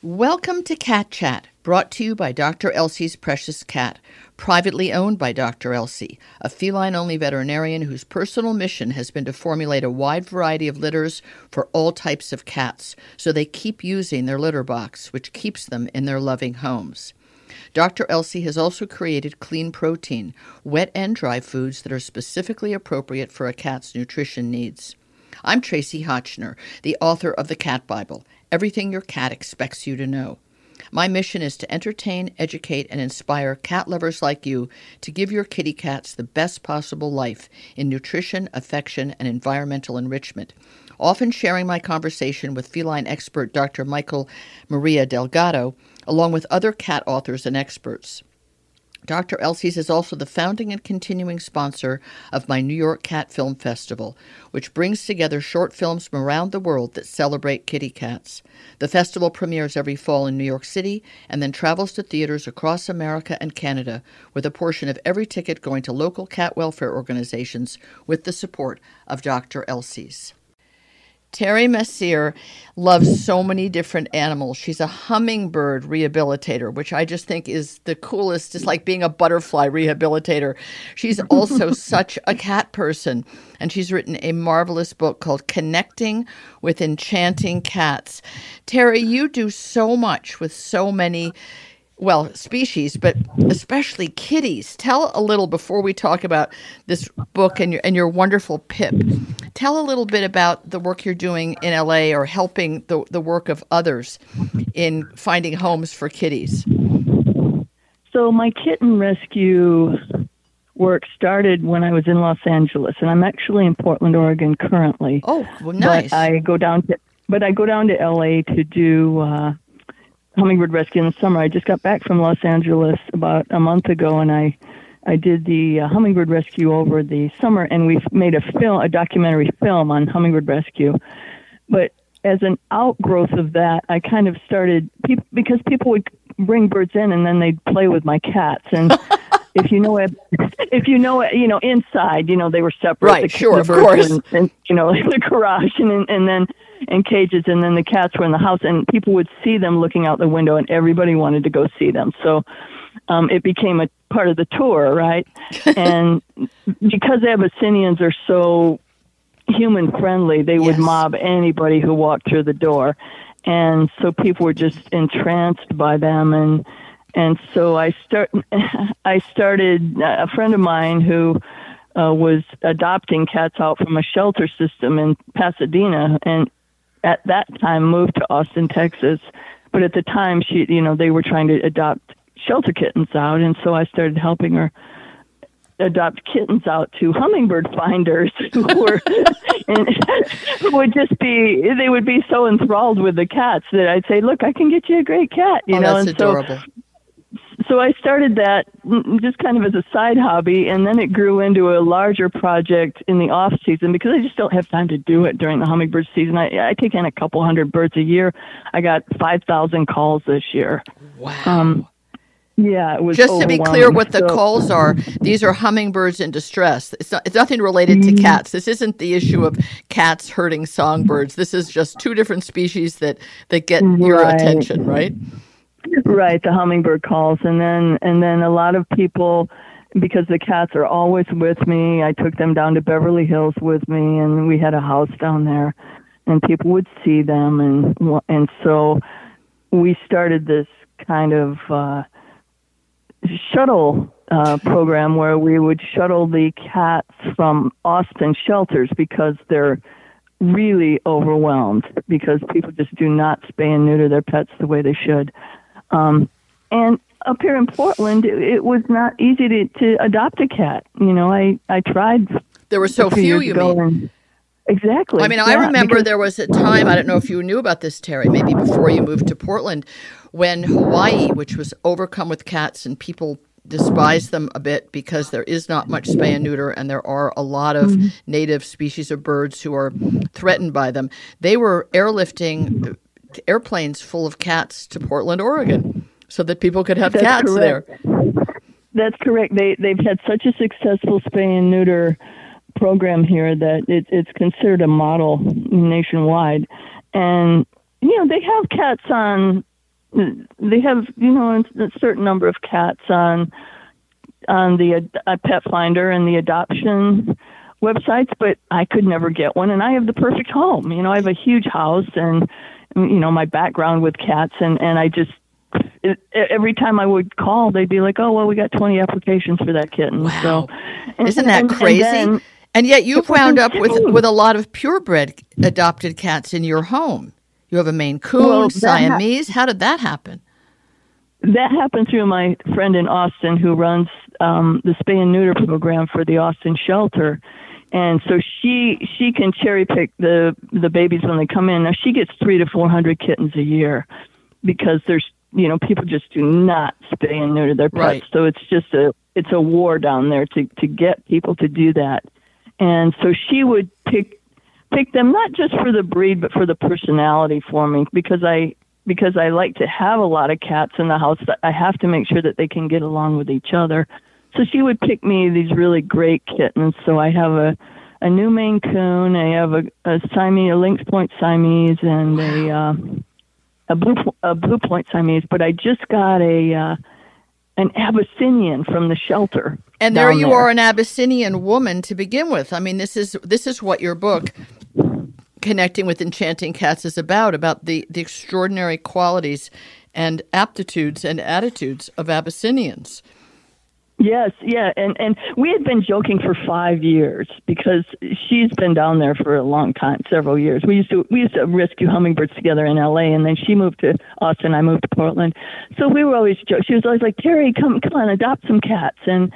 Welcome to Cat Chat, brought to you by Dr. Elsey's Precious Cat, privately owned by Dr. Elsey, a feline only veterinarian whose personal mission has been to formulate a wide variety of litters for all types of cats so they keep using their litter box, which keeps them in their loving homes. Dr. Elsey has also created clean protein, wet and dry foods that are specifically appropriate for a cat's nutrition needs. I'm Tracie Hotchner, the author of the Cat Bible everything your cat expects you to know. My mission is to entertain, educate, and inspire cat lovers like you to give your kitty cats the best possible life in nutrition, affection, and environmental enrichment. Often sharing my conversation with feline expert Dr. Mikel Maria Delgado, along with other cat authors and experts. Dr. Elsey's is also the founding and continuing sponsor of my New York Cat Film Festival, which brings together short films from around the world that celebrate kitty cats. The festival premieres every fall in New York City and then travels to theaters across America and Canada, with a portion of every ticket going to local cat welfare organizations with the support of Dr. Elsey's. Terry Masear loves so many different animals. She's a hummingbird rehabilitator, which I just think is the coolest. It's like being a butterfly rehabilitator. She's also such a cat person, and she's written a marvelous book called Connecting with Enchanting Cats. Terry, you do so much with so many well, species, but especially kitties. Tell a little before we talk about this book and your and your wonderful Pip. Tell a little bit about the work you're doing in LA or helping the the work of others in finding homes for kitties. So my kitten rescue work started when I was in Los Angeles, and I'm actually in Portland, Oregon currently. Oh, well, nice. But I go down to but I go down to LA to do. Uh, hummingbird rescue in the summer. I just got back from Los Angeles about a month ago, and I I did the uh, hummingbird rescue over the summer, and we made a film, a documentary film on hummingbird rescue. But as an outgrowth of that, I kind of started pe- because people would bring birds in, and then they'd play with my cats, and. if you know it, if you know it, you know inside, you know they were separate. Right, the, sure, the of course. And, and you know the garage, and and then in cages, and then the cats were in the house, and people would see them looking out the window, and everybody wanted to go see them. So um, it became a part of the tour, right? and because Abyssinians are so human friendly, they would mob anybody who walked through the door, and so people were just entranced by them and. And so I start. I started. A friend of mine who uh, was adopting cats out from a shelter system in Pasadena, and at that time moved to Austin, Texas. But at the time, she, you know, they were trying to adopt shelter kittens out, and so I started helping her adopt kittens out to hummingbird finders who were and who would just be they would be so enthralled with the cats that I'd say, "Look, I can get you a great cat," you oh, know. that's and so adorable. so I started that just kind of as a side hobby, and then it grew into a larger project in the off season because I just don't have time to do it during the hummingbird season. I, I take in a couple hundred birds a year. I got five thousand calls this year. wow. Um, yeah, it was Just to be clear, what the So- calls are, these are hummingbirds in distress. It's, not, it's nothing related to cats. This isn't the issue of cats hurting songbirds. This is just two different species that, that get your attention, right? right the hummingbird calls and then and then a lot of people because the cats are always with me i took them down to beverly hills with me and we had a house down there and people would see them and and so we started this kind of uh shuttle uh, program where we would shuttle the cats from Austin shelters because they're really overwhelmed because people just do not spay and neuter their pets the way they should. Um, and up here in Portland, it, it was not easy to, to adopt a cat. You know, I, I tried There were so few you mean? and exactly. I mean, I remember because- there was a time, I don't know if you knew about this, Terry, maybe before you moved to Portland, when Hawaii, which was overcome with cats and people despise them a bit because there is not much spay and neuter and there are a lot of Mm-hmm. native species of birds who are threatened by them. They were airlifting airplanes full of cats to Portland, Oregon, so that people could have That's cats correct. there. That's correct. They they've had such a successful spay and neuter program here that it, it's considered a model nationwide, and you know they have cats on they have you know a certain number of cats on on the uh, pet finder and the adoption websites but i could never get one and i have the perfect home you know i have a huge house and you know my background with cats and and i just it, every time I would call, they'd be like, "Oh, well, we got 20 applications for that kitten." Wow. So, and, isn't that and, crazy? And, then, and yet you've wound up with with a lot of purebred adopted cats in your home. You have a Maine Coon, well, Siamese. Ha- How did that happen? That happened through my friend in Austin who runs um, the spay and neuter program for the Austin shelter. And so she she can cherry pick the the babies when they come in. Now she gets three to four hundred kittens a year because there's you know people just do not spay and neuter their pets. Right. So it's just a it's a war down there to to get people to do that. And so she would pick pick them not just for the breed but for the personality for me because I because I like to have a lot of cats in the house I have to make sure that they can get along with each other. So she would pick me these really great kittens. So I have a a new Maine Coon, I have a, a Siamese, a Lynx Point Siamese, and a uh, a blue a blue point Siamese. But I just got a uh, an Abyssinian from the shelter. And there you there. are, an Abyssinian woman to begin with. I mean, this is this is what your book, connecting with enchanting cats, is about about the the extraordinary qualities and aptitudes and attitudes of Abyssinians. Yes, yeah, and and we had been joking for five years because she's been down there for a long time, several years. We used to we used to rescue hummingbirds together in L.A. and then she moved to Austin. I moved to Portland, so we were always joking. She was always like, "Terry, come come on, adopt some cats," and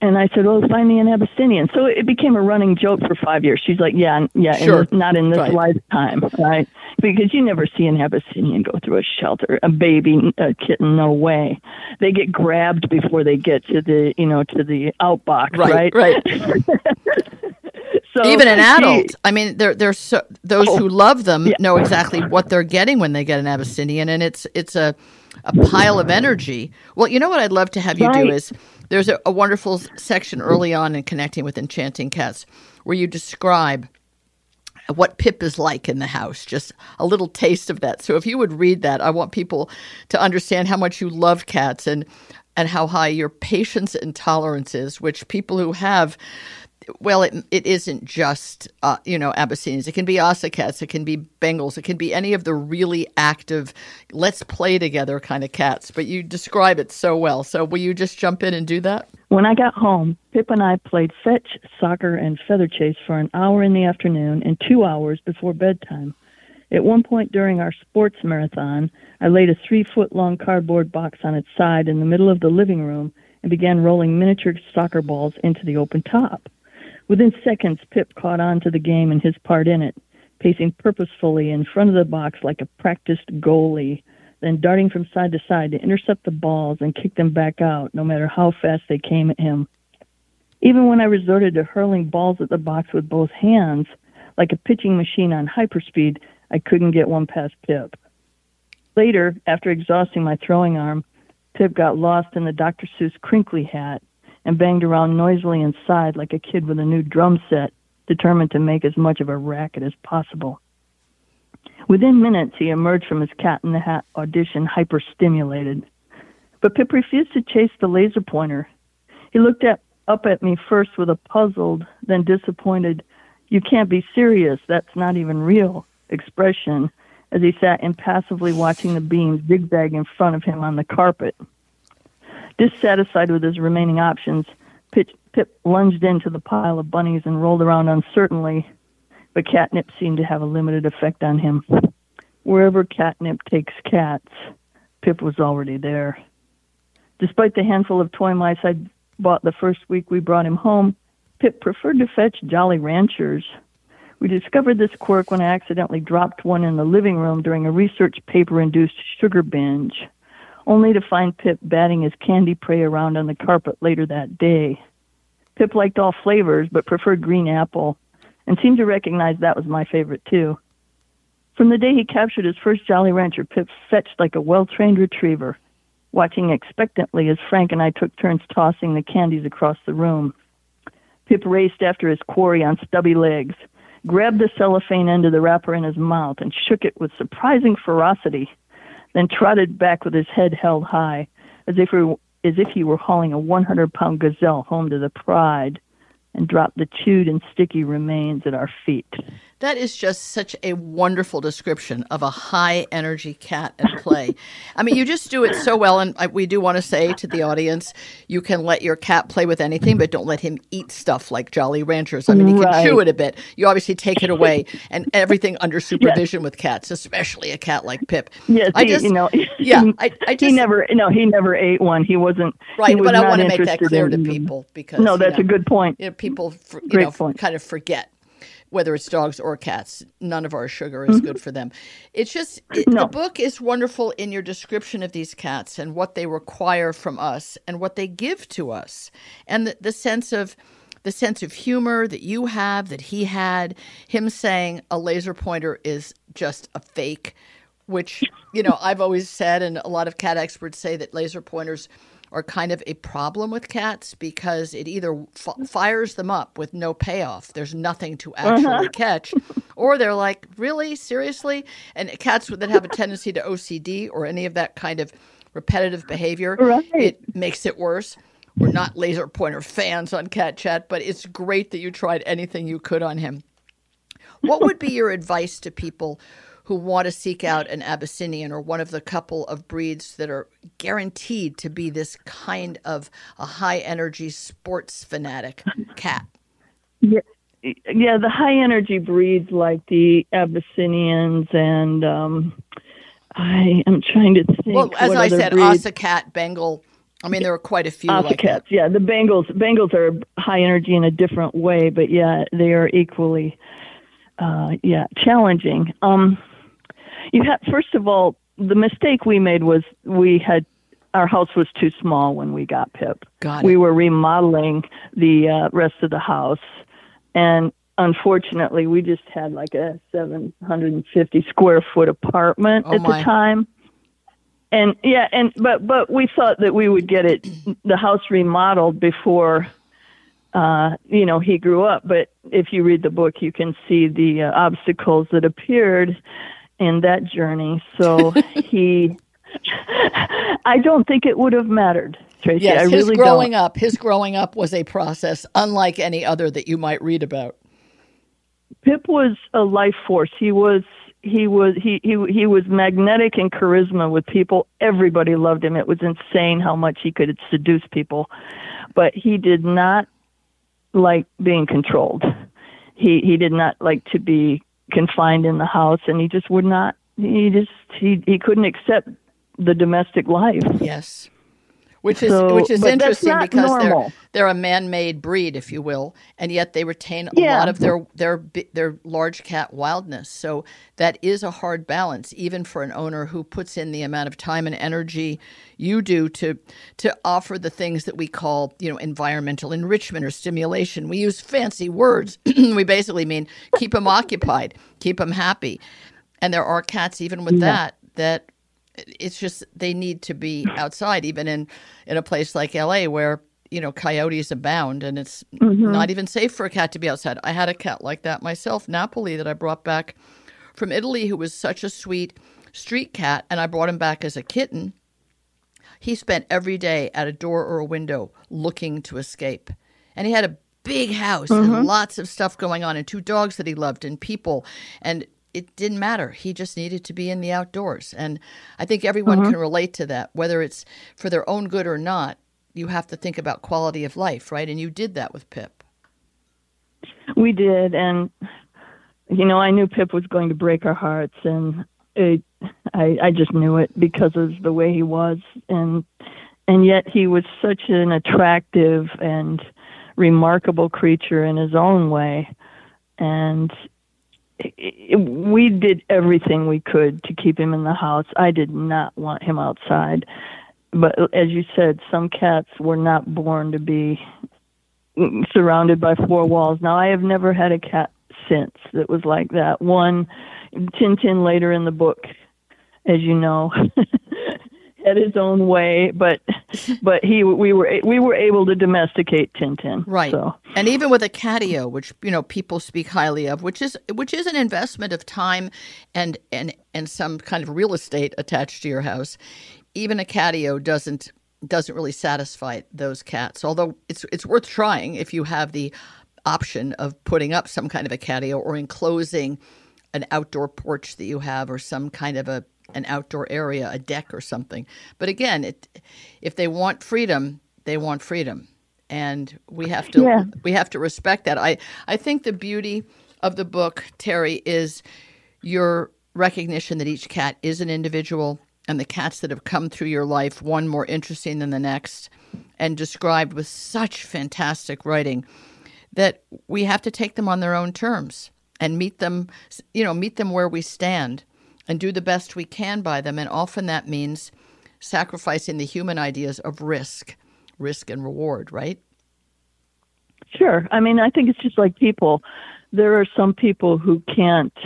and I said, "Well, find me an Abyssinian." So it became a running joke for five years. She's like, "Yeah, yeah, sure. in not in this right. lifetime, right?" Because you never see an Abyssinian go through a shelter, a baby, a kitten, no way. They get grabbed before they get to the, you know, to the outbox, right? Right. right. so even an adult. She, I mean, they're they're so, those oh, who love them yeah. know exactly what they're getting when they get an Abyssinian, and it's it's a a pile of energy. Well, you know what I'd love to have you right. do is there's a, a wonderful section early on in connecting with enchanting cats where you describe what Pip is like in the house, just a little taste of that. So if you would read that, I want people to understand how much you love cats and and how high your patience and tolerance is, which people who have well, it it isn't just uh, you know Abyssinians. It can be cats. It can be Bengals. It can be any of the really active, let's play together kind of cats. But you describe it so well. So will you just jump in and do that? When I got home, Pip and I played fetch, soccer, and feather chase for an hour in the afternoon and two hours before bedtime. At one point during our sports marathon, I laid a three foot long cardboard box on its side in the middle of the living room and began rolling miniature soccer balls into the open top. Within seconds, Pip caught on to the game and his part in it, pacing purposefully in front of the box like a practiced goalie, then darting from side to side to intercept the balls and kick them back out, no matter how fast they came at him. Even when I resorted to hurling balls at the box with both hands, like a pitching machine on hyperspeed, I couldn't get one past Pip. Later, after exhausting my throwing arm, Pip got lost in the Dr. Seuss crinkly hat and banged around noisily inside like a kid with a new drum set, determined to make as much of a racket as possible. Within minutes, he emerged from his cat in the hat audition hyperstimulated. But Pip refused to chase the laser pointer. He looked at, up at me first with a puzzled, then disappointed, you can't be serious, that's not even real expression as he sat impassively watching the beams zigzag in front of him on the carpet. Dissatisfied with his remaining options, Pip, Pip lunged into the pile of bunnies and rolled around uncertainly, but catnip seemed to have a limited effect on him. Wherever catnip takes cats, Pip was already there. Despite the handful of toy mice I'd bought the first week we brought him home, Pip preferred to fetch Jolly Ranchers. We discovered this quirk when I accidentally dropped one in the living room during a research paper induced sugar binge only to find Pip batting his candy prey around on the carpet later that day. Pip liked all flavors, but preferred green apple, and seemed to recognize that was my favorite too. From the day he captured his first Jolly Rancher, Pip fetched like a well trained retriever, watching expectantly as Frank and I took turns tossing the candies across the room. Pip raced after his quarry on stubby legs, grabbed the cellophane end of the wrapper in his mouth, and shook it with surprising ferocity then trotted back with his head held high, as if were, as if he were hauling a 100 pound gazelle home to the pride, and dropped the chewed and sticky remains at our feet. That is just such a wonderful description of a high energy cat at play. I mean, you just do it so well. And we do want to say to the audience, you can let your cat play with anything, but don't let him eat stuff like Jolly Ranchers. I mean, he can right. chew it a bit. You obviously take it away and everything under supervision yes. with cats, especially a cat like Pip. Yes, I just, you know, yeah, I, I just, he never, no, he never ate one. He wasn't right. He but I want to make that clear to people because no, that's you know, a good point. You know, people, you Great know, point. kind of forget whether it's dogs or cats. None of our sugar is mm-hmm. good for them. It's just it, no. the book is wonderful in your description of these cats and what they require from us and what they give to us, and the, the sense of the sense of humor that you have that he had. Him saying a laser pointer is just a fake, which you know I've always said, and a lot of cat experts say that laser pointers are kind of a problem with cats because it either f- fires them up with no payoff. There's nothing to actually uh-huh. catch. Or they're like, really? Seriously? And cats that have a tendency to OCD or any of that kind of repetitive behavior, right. it makes it worse. We're not laser pointer fans on Cat Chat, but it's great that you tried anything you could on him. What would be your advice to people who want to seek out an Abyssinian or one of the couple of breeds that are guaranteed to be this kind of a high energy sports fanatic cat. Yeah. Yeah, the high energy breeds like the Abyssinians and um, I am trying to think. Well, as I said, breeds. Cat, Bengal. I mean, there are quite a few. like cats, yeah. The Bengals, Bengals are high energy in a different way, but yeah, they are equally, uh, yeah, challenging. Um, you have first of all, the mistake we made was we had our house was too small when we got Pip. Got it. We were remodeling the uh, rest of the house, and unfortunately, we just had like a 750 square foot apartment oh at my. the time. And yeah, and but but we thought that we would get it the house remodeled before uh, you know, he grew up. But if you read the book, you can see the uh, obstacles that appeared in that journey. So he, I don't think it would have mattered, Tracie. Yes, I his really growing don't. up, his growing up was a process unlike any other that you might read about. Pip was a life force. He was he was he he he was magnetic and charisma with people. Everybody loved him. It was insane how much he could seduce people, but he did not like being controlled. He he did not like to be confined in the house, and he just would not. He just he he couldn't accept the domestic life. Yes, which is so, which is interesting because normal. they're they're a man-made breed, if you will, and yet they retain a lot of their their their large cat wildness. So that is a hard balance, even for an owner who puts in the amount of time and energy you do to to offer the things that we call you know environmental enrichment or stimulation. We use fancy words. we basically mean keep them occupied, keep them happy, and there are cats even with yeah. that that it's just they need to be outside, even in in a place like L.A. where you know, coyotes abound and it's mm-hmm. not even safe for a cat to be outside. I had a cat like that myself, Napoli, that I brought back from Italy, who was such a sweet street cat, and I brought him back as a kitten. He spent every day at a door or a window looking to escape. And he had a big house mm-hmm. and lots of stuff going on, and two dogs that he loved, and people. And it didn't matter. He just needed to be in the outdoors. And I think everyone mm-hmm. can relate to that, whether it's for their own good or not you have to think about quality of life, right? And you did that with Pip. We did, and you know, I knew Pip was going to break our hearts, and it, I, I just knew it because of the way he was, and and yet he was such an attractive and remarkable creature in his own way, and we did everything we could to keep him in the house. I did not want him outside but as you said, some cats were not born to be surrounded by four walls. Now, I have never had a cat since that was like that. One, Tintin later in the book, as you know, had his own way, but but he we were we were able to domesticate Tintin. Right. So. And even with a catio, which you know people speak highly of, which is which is an investment of time and and and some kind of real estate attached to your house. Even a catio doesn't doesn't really satisfy those cats. Although it's it's worth trying if you have the option of putting up some kind of a catio or enclosing an outdoor porch that you have or some kind of a an outdoor area, a deck or something. But again, it if they want freedom, they want freedom. And we have to Yeah. we have to respect that. I I think the beauty of the book, Terry, is your recognition that each cat is an individual and the cats that have come through your life, one more interesting than the next, and described with such fantastic writing that we have to take them on their own terms and meet them, you know, meet them where we stand and do the best we can by them. And often that means sacrificing the human ideas of risk, risk and reward, right? Sure. I mean, I think it's just like people. There are some people who can't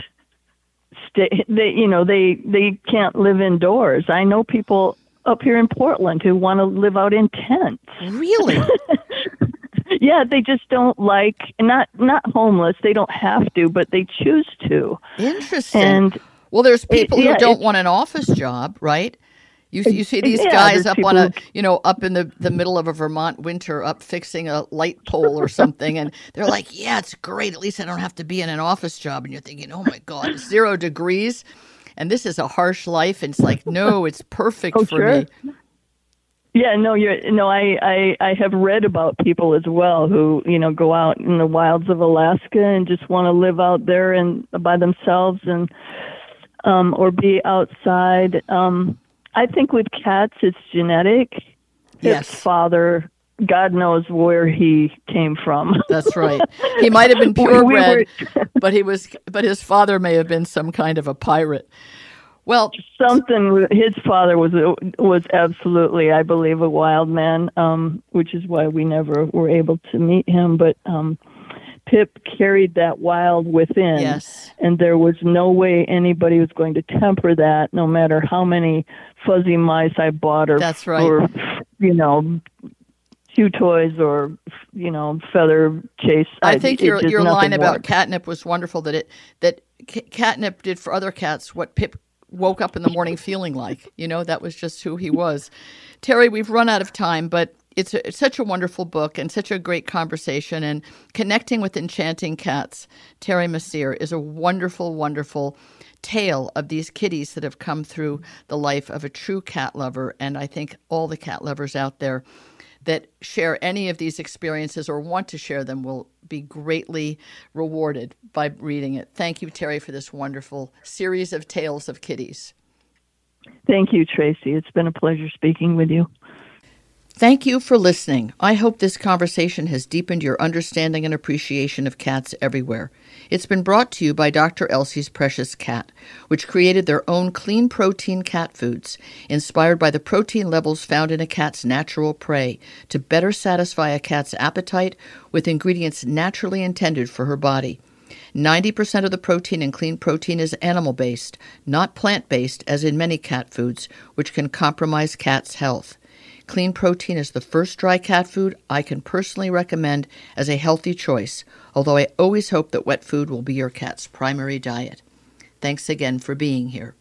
stay. They, you know, they they can't live indoors. I know people up here in Portland who want to live out in tents. Really? Yeah, they just don't like not not homeless. They don't have to, but they choose to. Interesting. And well, there's people yeah, who don't want an office job, right? You, you see these Yeah, guys up on a, you know, up in the, the middle of a Vermont winter, up fixing a light pole or something. And they're like, yeah, it's great. At least I don't have to be in an office job. And you're thinking, oh my God, zero degrees. And this is a harsh life. And it's like, no, it's perfect Oh, for sure. me. Yeah, no, you're no. I, I I have read about people as well who you know go out in the wilds of Alaska and just want to live out there and by themselves and um or be outside. Um, I think with cats it's genetic. Yes. His father, God knows where he came from. That's right. He might have been We- we purebred, were- but he was, but his father may have been some kind of a pirate. Well, Something. His father was was absolutely, I believe, a wild man, um, which is why we never were able to meet him. But um, Pip carried that wild within, yes. and there was no way anybody was going to temper that, no matter how many fuzzy mice I bought, or That's right. or you know, chew toys, or you know, feather chase. I think it your your line about worked. catnip was wonderful. That it that c- catnip did for other cats what Pip woke up in the morning feeling like. You know, that was just who he was. Terry, we've run out of time, but it's, a, it's such a wonderful book and such a great conversation. And connecting with enchanting cats, Terry Masear is a wonderful, wonderful tale of these kitties that have come through the life of a true cat lover. And I think all the cat lovers out there that share any of these experiences or want to share them will be greatly rewarded by reading it. Thank you, Terry, for this wonderful series of tales of kitties. Thank you, Tracie. It's been a pleasure speaking with you. Thank you for listening. I hope this conversation has deepened your understanding and appreciation of cats everywhere. It's been brought to you by Dr. Elsey's Precious Cat, which created their own clean protein cat foods, inspired by the protein levels found in a cat's natural prey, to better satisfy a cat's appetite with ingredients naturally intended for her body. 90% of the protein in clean protein is animal based, not plant based, as in many cat foods, which can compromise cats' health. Clean protein is the first dry cat food I can personally recommend as a healthy choice, although I always hope that wet food will be your cat's primary diet. Thanks again for being here.